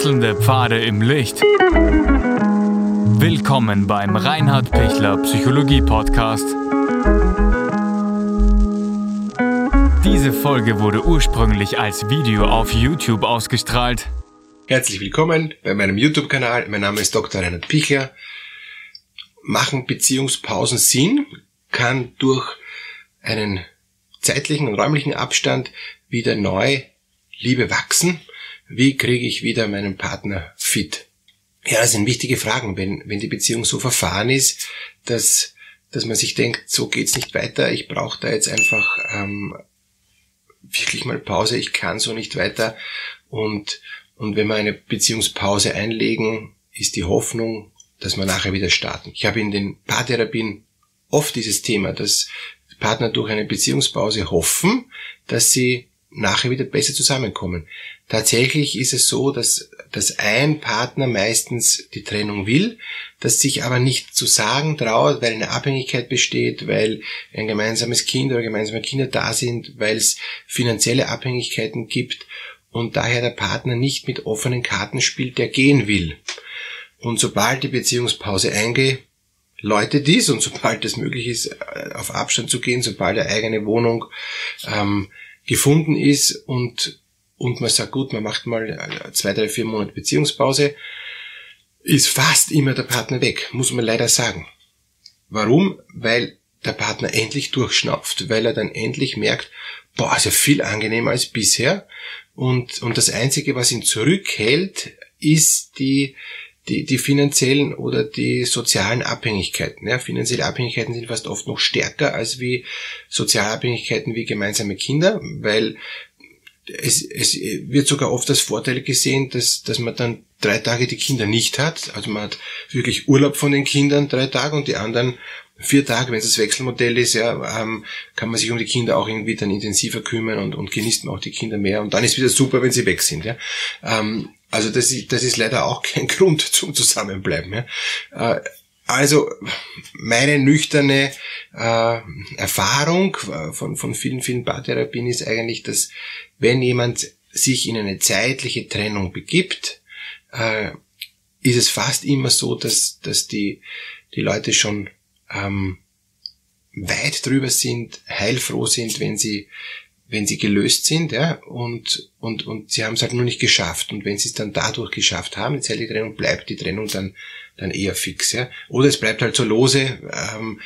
Wechselnde Pfade im Licht. Willkommen beim Reinhard Pichler Psychologie Podcast. Diese Folge wurde ursprünglich als Video auf YouTube ausgestrahlt. Herzlich willkommen bei meinem YouTube-Kanal. Mein Name ist Dr. Reinhard Pichler. Machen Beziehungspausen Sinn? Kann durch einen zeitlichen und räumlichen Abstand wieder neu Liebe wachsen? Wie kriege ich wieder meinen Partner fit? Ja, das sind wichtige Fragen, wenn, wenn die Beziehung so verfahren ist, dass, dass man sich denkt, so geht's nicht weiter, ich brauche da jetzt einfach ähm, wirklich mal Pause, ich kann so nicht weiter. Und, und wenn wir eine Beziehungspause einlegen, ist die Hoffnung, dass wir nachher wieder starten. Ich habe in den Paartherapien oft dieses Thema, dass Partner durch eine Beziehungspause hoffen, dass sie nachher wieder besser zusammenkommen. Tatsächlich ist es so, dass, dass ein Partner meistens die Trennung will, das sich aber nicht zu sagen traut, weil eine Abhängigkeit besteht, weil ein gemeinsames Kind oder gemeinsame Kinder da sind, weil es finanzielle Abhängigkeiten gibt und daher der Partner nicht mit offenen Karten spielt, der gehen will. Und sobald die Beziehungspause eingeläutet ist und sobald es möglich ist, äh, auf Abstand zu gehen, sobald eine eigene Wohnung ähm, gefunden ist und, und man sagt, gut, man macht mal zwei, drei, vier Monate Beziehungspause, ist fast immer der Partner weg, muss man leider sagen. Warum? Weil der Partner endlich durchschnauft, weil er dann endlich merkt, boah, ist ja viel angenehmer als bisher. Und, und das Einzige, was ihn zurückhält, ist die, die, die finanziellen oder die sozialen Abhängigkeiten. Ja, finanzielle Abhängigkeiten sind fast oft noch stärker als wie Sozialabhängigkeiten wie gemeinsame Kinder, weil es, es wird sogar oft als Vorteil gesehen, dass, dass man dann drei Tage die Kinder nicht hat. Also man hat wirklich Urlaub von den Kindern drei Tage und die anderen vier Tage, wenn es das Wechselmodell ist, ja, ähm, kann man sich um die Kinder auch irgendwie dann intensiver kümmern und, und genießt man auch die Kinder mehr. Und dann ist wieder super, wenn sie weg sind. Ja. Ähm, also das ist, das ist leider auch kein Grund zum Zusammenbleiben. Ja. Äh, also meine nüchterne äh, Erfahrung äh, von, von vielen, vielen Paartherapien ist eigentlich, dass wenn jemand sich in eine zeitliche Trennung begibt, äh, ist es fast immer so, dass, dass die, die Leute schon ähm, weit drüber sind, heilfroh sind, wenn sie wenn sie gelöst sind, ja, und, und, und sie haben es halt nur nicht geschafft. Und wenn sie es dann dadurch geschafft haben, die zeitliche Trennung, bleibt die Trennung dann, dann eher fix, ja. Oder es bleibt halt so lose, ähm,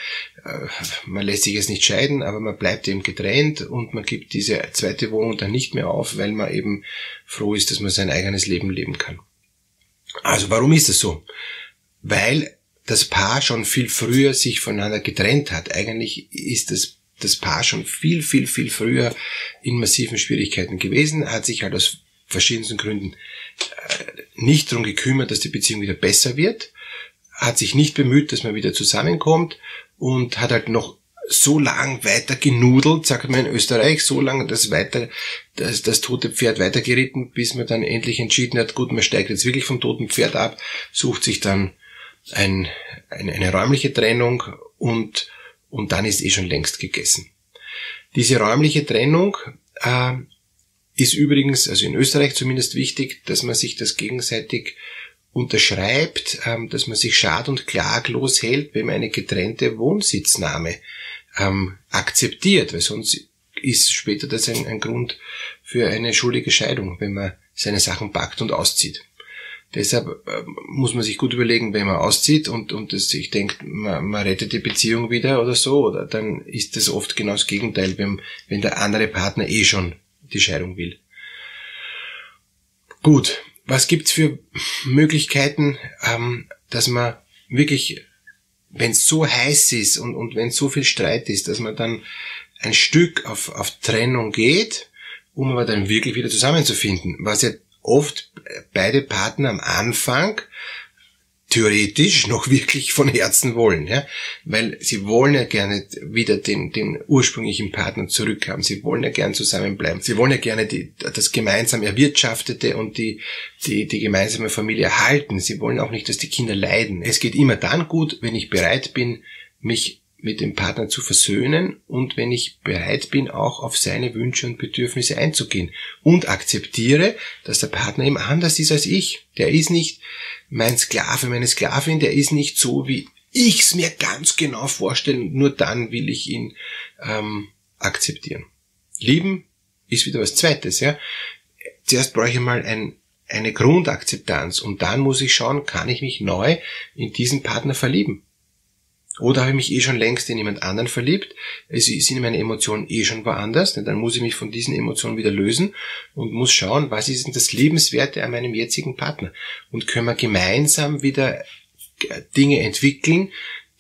äh, man lässt sich jetzt nicht scheiden, aber man bleibt eben getrennt und man gibt diese zweite Wohnung dann nicht mehr auf, weil man eben froh ist, dass man sein eigenes Leben leben kann. Also warum ist es so? Weil das Paar schon viel früher sich voneinander getrennt hat. Eigentlich ist das das Paar schon viel, viel, viel früher in massiven Schwierigkeiten gewesen, hat sich halt aus verschiedensten Gründen äh, nicht darum gekümmert, dass die Beziehung wieder besser wird, hat sich nicht bemüht, dass man wieder zusammenkommt und hat halt noch so lang weiter genudelt, sagt man in Österreich, so lange das weiter, das, das tote Pferd weitergeritten, bis man dann endlich entschieden hat, gut, man steigt jetzt wirklich vom toten Pferd ab, sucht sich dann ein, eine, eine räumliche Trennung und und dann ist eh schon längst gegessen. Diese räumliche Trennung äh, ist übrigens, also in Österreich zumindest wichtig, dass man sich das gegenseitig unterschreibt, ähm, dass man sich schad- und klaglos hält, wenn man eine getrennte Wohnsitznahme ähm, akzeptiert, weil sonst ist später das ein, ein Grund für eine schuldige Scheidung, wenn man seine Sachen packt und auszieht. Deshalb äh, muss man sich gut überlegen, wenn man auszieht und, und das, ich denke, man, man rettet die Beziehung wieder oder so, oder dann ist das oft genau das Gegenteil, wenn, wenn der andere Partner eh schon die Scheidung will. Gut, was gibt's für Möglichkeiten, ähm, dass man wirklich, wenn es so heiß ist und, und wenn so viel Streit ist, dass man dann ein Stück auf, auf Trennung geht, um aber dann wirklich wieder zusammenzufinden, was ja oft beide Partner am Anfang theoretisch noch wirklich von Herzen wollen, ja, weil sie wollen ja gerne wieder den, den ursprünglichen Partner zurückhaben, sie wollen ja gerne zusammenbleiben, sie wollen ja gerne die, das gemeinsam erwirtschaftete und die, die, die gemeinsame Familie erhalten, sie wollen auch nicht, dass die Kinder leiden. Es geht immer dann gut, wenn ich bereit bin, mich mit dem Partner zu versöhnen und wenn ich bereit bin, auch auf seine Wünsche und Bedürfnisse einzugehen und akzeptiere, dass der Partner eben anders ist als ich. Der ist nicht mein Sklave, meine Sklavin, der ist nicht so, wie ich es mir ganz genau vorstelle, nur dann will ich ihn ähm, akzeptieren. Lieben ist wieder was Zweites, ja. Zuerst brauche ich mal ein, eine Grundakzeptanz und dann muss ich schauen, kann ich mich neu in diesen Partner verlieben. Oder habe ich mich eh schon längst in jemand anderen verliebt? Es sind meine Emotionen eh schon woanders, denn dann muss ich mich von diesen Emotionen wieder lösen und muss schauen, was ist denn das Lebenswerte an meinem jetzigen Partner? Und können wir gemeinsam wieder Dinge entwickeln,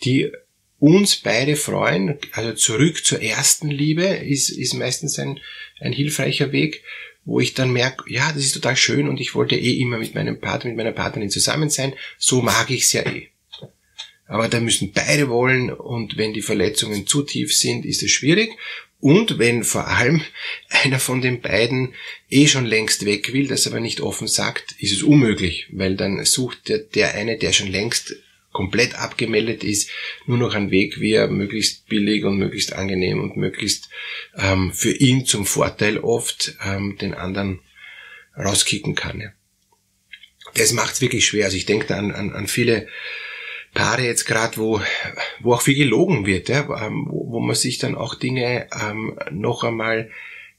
die uns beide freuen. Also zurück zur ersten Liebe ist, ist meistens ein, ein hilfreicher Weg, wo ich dann merke, ja, das ist total schön und ich wollte eh immer mit meinem Partner, mit meiner Partnerin zusammen sein. So mag ich es ja eh. Aber da müssen beide wollen und wenn die Verletzungen zu tief sind, ist es schwierig. Und wenn vor allem einer von den beiden eh schon längst weg will, das aber nicht offen sagt, ist es unmöglich, weil dann sucht der, der eine, der schon längst komplett abgemeldet ist, nur noch einen Weg, wie er möglichst billig und möglichst angenehm und möglichst ähm, für ihn zum Vorteil oft ähm, den anderen rauskicken kann. Ja. Das macht es wirklich schwer. Also ich denke da an, an, an viele Paare jetzt gerade, wo, wo auch viel gelogen wird, ja, ähm, wo, wo man sich dann auch Dinge ähm, noch einmal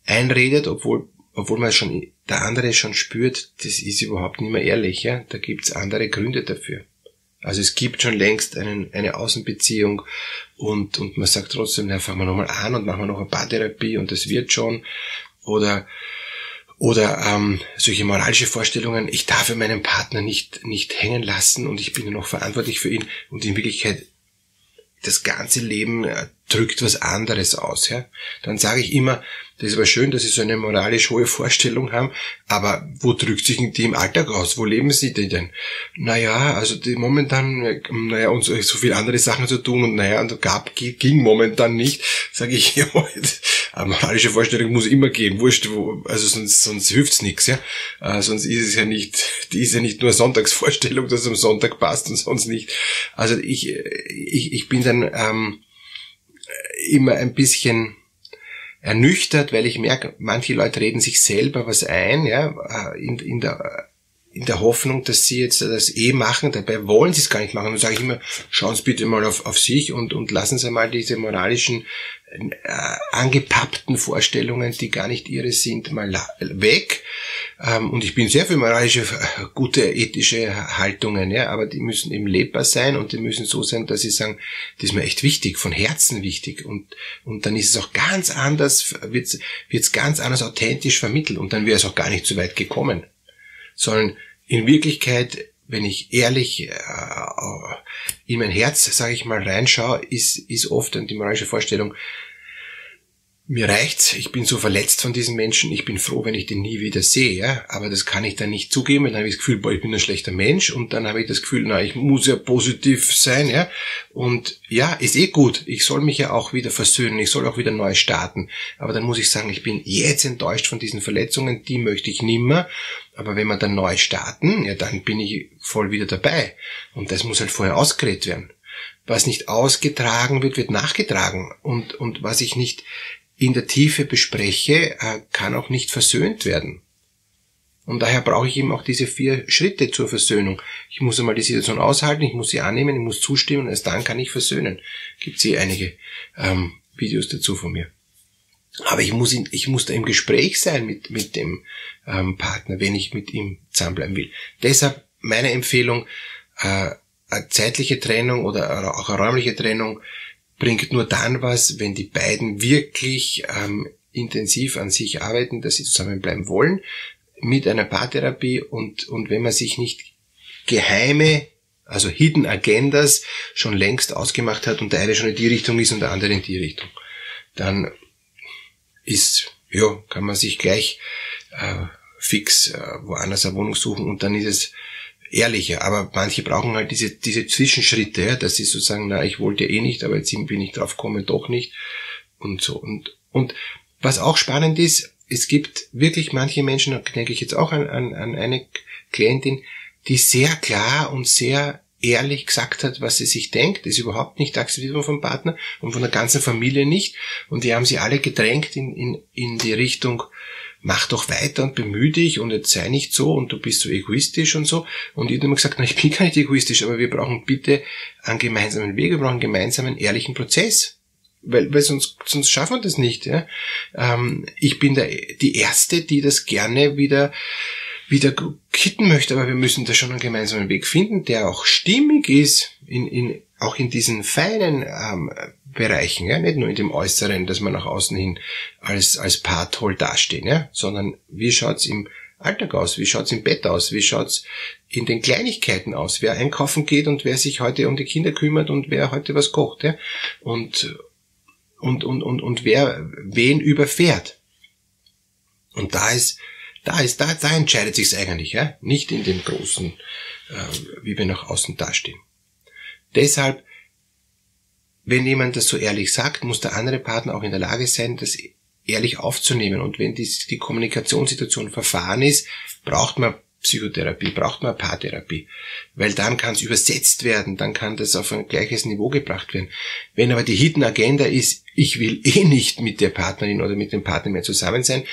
einredet, obwohl, obwohl man schon, der andere schon spürt, das ist überhaupt nicht mehr ehrlich, ja. Da gibt's andere Gründe dafür. Also es gibt schon längst einen, eine Außenbeziehung und, und man sagt trotzdem, na, fangen wir nochmal an und machen wir noch ein paar Therapie und das wird schon. Oder oder ähm, solche moralische Vorstellungen, ich darf meinen Partner nicht, nicht hängen lassen und ich bin ja noch verantwortlich für ihn und in Wirklichkeit das ganze Leben äh, drückt was anderes aus. Ja? Dann sage ich immer, das ist aber schön, dass Sie so eine moralisch hohe Vorstellung haben, aber wo drückt sich die im Alltag aus? Wo leben Sie die denn? Naja, also die momentan, naja, und so, so viele andere Sachen zu tun und naja, und gab, ging momentan nicht, sage ich, ja, moralische Vorstellung muss immer gehen, wurscht, wo, also sonst, sonst hilft's nichts, ja. Äh, sonst ist es ja nicht, die ist ja nicht nur Sonntagsvorstellung, dass es am Sonntag passt und sonst nicht. Also ich, ich, ich bin dann ähm, immer ein bisschen ernüchtert, weil ich merke, manche Leute reden sich selber was ein, ja, äh, in, in der in der Hoffnung, dass sie jetzt das eh machen, dabei wollen sie es gar nicht machen. Und sage ich immer, schauen Sie bitte mal auf, auf sich und, und lassen Sie mal diese moralischen angepappten Vorstellungen, die gar nicht ihre sind, mal weg. Ähm, und ich bin sehr für moralische, äh, gute ethische Haltungen, ja, aber die müssen eben lebbar sein und die müssen so sein, dass sie sagen, das ist mir echt wichtig, von Herzen wichtig. Und, und dann ist es auch ganz anders, wird es ganz anders authentisch vermittelt und dann wäre es auch gar nicht so weit gekommen. Sondern in Wirklichkeit wenn ich ehrlich äh, in mein Herz, sage ich mal, reinschaue, ist, ist oft die moralische Vorstellung, mir reicht's, ich bin so verletzt von diesen Menschen, ich bin froh, wenn ich den nie wieder sehe, ja? aber das kann ich dann nicht zugeben, dann habe ich das Gefühl, boah, ich bin ein schlechter Mensch. Und dann habe ich das Gefühl, na, ich muss ja positiv sein, ja, und ja, ist eh gut, ich soll mich ja auch wieder versöhnen, ich soll auch wieder neu starten, aber dann muss ich sagen, ich bin jetzt enttäuscht von diesen Verletzungen, die möchte ich nimmer, aber wenn wir dann neu starten, ja, dann bin ich voll wieder dabei und das muss halt vorher ausgeredet werden. Was nicht ausgetragen wird, wird nachgetragen und, und was ich nicht in der Tiefe bespreche, äh, kann auch nicht versöhnt werden. Und daher brauche ich eben auch diese vier Schritte zur Versöhnung. Ich muss einmal die Situation aushalten, ich muss sie annehmen, ich muss zustimmen, erst dann kann ich versöhnen. Gibt es eh einige ähm, Videos dazu von mir. Aber ich muss, in, ich muss da im Gespräch sein mit, mit dem ähm, Partner, wenn ich mit ihm zusammenbleiben will. Deshalb meine Empfehlung, äh, eine zeitliche Trennung oder auch eine räumliche Trennung bringt nur dann was, wenn die beiden wirklich ähm, intensiv an sich arbeiten, dass sie zusammenbleiben wollen, mit einer Paartherapie und, und wenn man sich nicht geheime, also Hidden Agendas schon längst ausgemacht hat und der eine schon in die Richtung ist und der andere in die Richtung, dann ist, ja, kann man sich gleich äh, fix äh, woanders eine Wohnung suchen und dann ist es ehrlicher. Aber manche brauchen halt diese, diese Zwischenschritte, ja, dass sie so sagen, na, ich wollte eh nicht, aber jetzt bin ich drauf gekommen, doch nicht. Und so. Und, und was auch spannend ist, es gibt wirklich manche Menschen, da denke ich jetzt auch an, an, an eine Klientin, die sehr klar und sehr ehrlich gesagt hat, was sie sich denkt, ist überhaupt nicht akzeptiert worden vom Partner und von der ganzen Familie nicht. Und die haben sie alle gedrängt in, in, in die Richtung, mach doch weiter und bemühe dich und jetzt sei nicht so und du bist so egoistisch und so. Und ich habe immer gesagt, na, ich bin gar nicht egoistisch, aber wir brauchen bitte einen gemeinsamen Weg, wir brauchen einen gemeinsamen ehrlichen Prozess. Weil, weil sonst, sonst schaffen wir das nicht. Ja? Ähm, ich bin der, die Erste, die das gerne wieder wieder kitten möchte, aber wir müssen da schon einen gemeinsamen Weg finden, der auch stimmig ist, in, in, auch in diesen feinen ähm, Bereichen, ja, nicht nur in dem Äußeren, dass man nach außen hin als, als Paar toll dastehen, ja, sondern wie schaut's im Alltag aus, wie schaut's im Bett aus, wie schaut's in den Kleinigkeiten aus, wer einkaufen geht und wer sich heute um die Kinder kümmert und wer heute was kocht, ja, und, und, und, und, und wer wen überfährt. Und da ist, da ist, da, da entscheidet sich's eigentlich, ja, nicht in dem großen, äh, wie wir nach außen dastehen. Deshalb wenn jemand das so ehrlich sagt, muss der andere Partner auch in der Lage sein, das ehrlich aufzunehmen. Und wenn die, die Kommunikationssituation verfahren ist, braucht man Psychotherapie, braucht man Paartherapie. Weil dann kann es übersetzt werden, dann kann das auf ein gleiches Niveau gebracht werden. Wenn aber die Hidden Agenda ist, ich will eh nicht mit der Partnerin oder mit dem Partner mehr zusammen sein,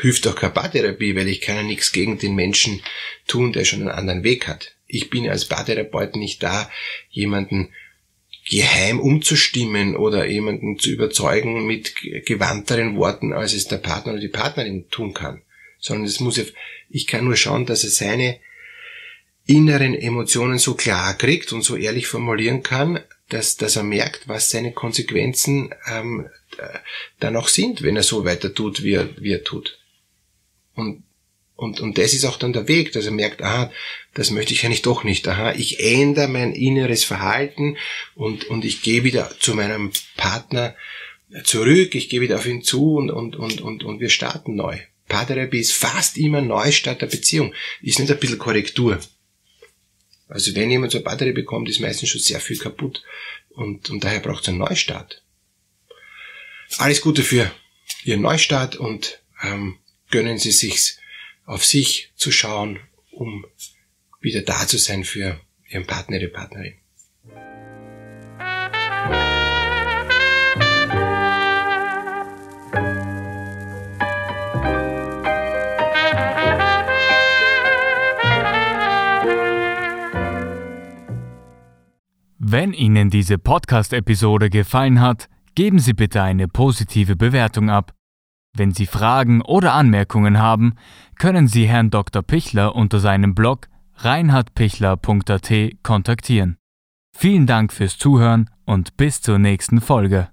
hilft auch keine Paartherapie, weil ich kann ja nichts gegen den Menschen tun, der schon einen anderen Weg hat. Ich bin als Paartherapeut nicht da, jemanden geheim umzustimmen oder jemanden zu überzeugen mit gewandteren Worten, als es der Partner oder die Partnerin tun kann. Sondern es muss ich kann nur schauen, dass er seine inneren Emotionen so klar kriegt und so ehrlich formulieren kann, dass, dass er merkt, was seine Konsequenzen ähm, dann auch sind, wenn er so weiter tut, wie er, wie er tut. Und und, und das ist auch dann der Weg, dass er merkt, aha, das möchte ich eigentlich doch nicht. Aha, ich ändere mein inneres Verhalten und, und ich gehe wieder zu meinem Partner zurück, ich gehe wieder auf ihn zu und, und, und, und, und wir starten neu. Paartherapie ist fast immer Neustart der Beziehung, ist nicht ein bisschen Korrektur. Also wenn jemand so eine Paartherapie bekommt, ist meistens schon sehr viel kaputt und, und daher braucht es einen Neustart. Alles Gute für Ihren Neustart und ähm, gönnen Sie sich's auf sich zu schauen, um wieder da zu sein für ihren Partner, ihre Partnerin. Wenn Ihnen diese Podcast-Episode gefallen hat, geben Sie bitte eine positive Bewertung ab. Wenn Sie Fragen oder Anmerkungen haben, können Sie Herrn Dr. Pichler unter seinem Blog reinhardpichler.at kontaktieren. Vielen Dank fürs Zuhören und bis zur nächsten Folge.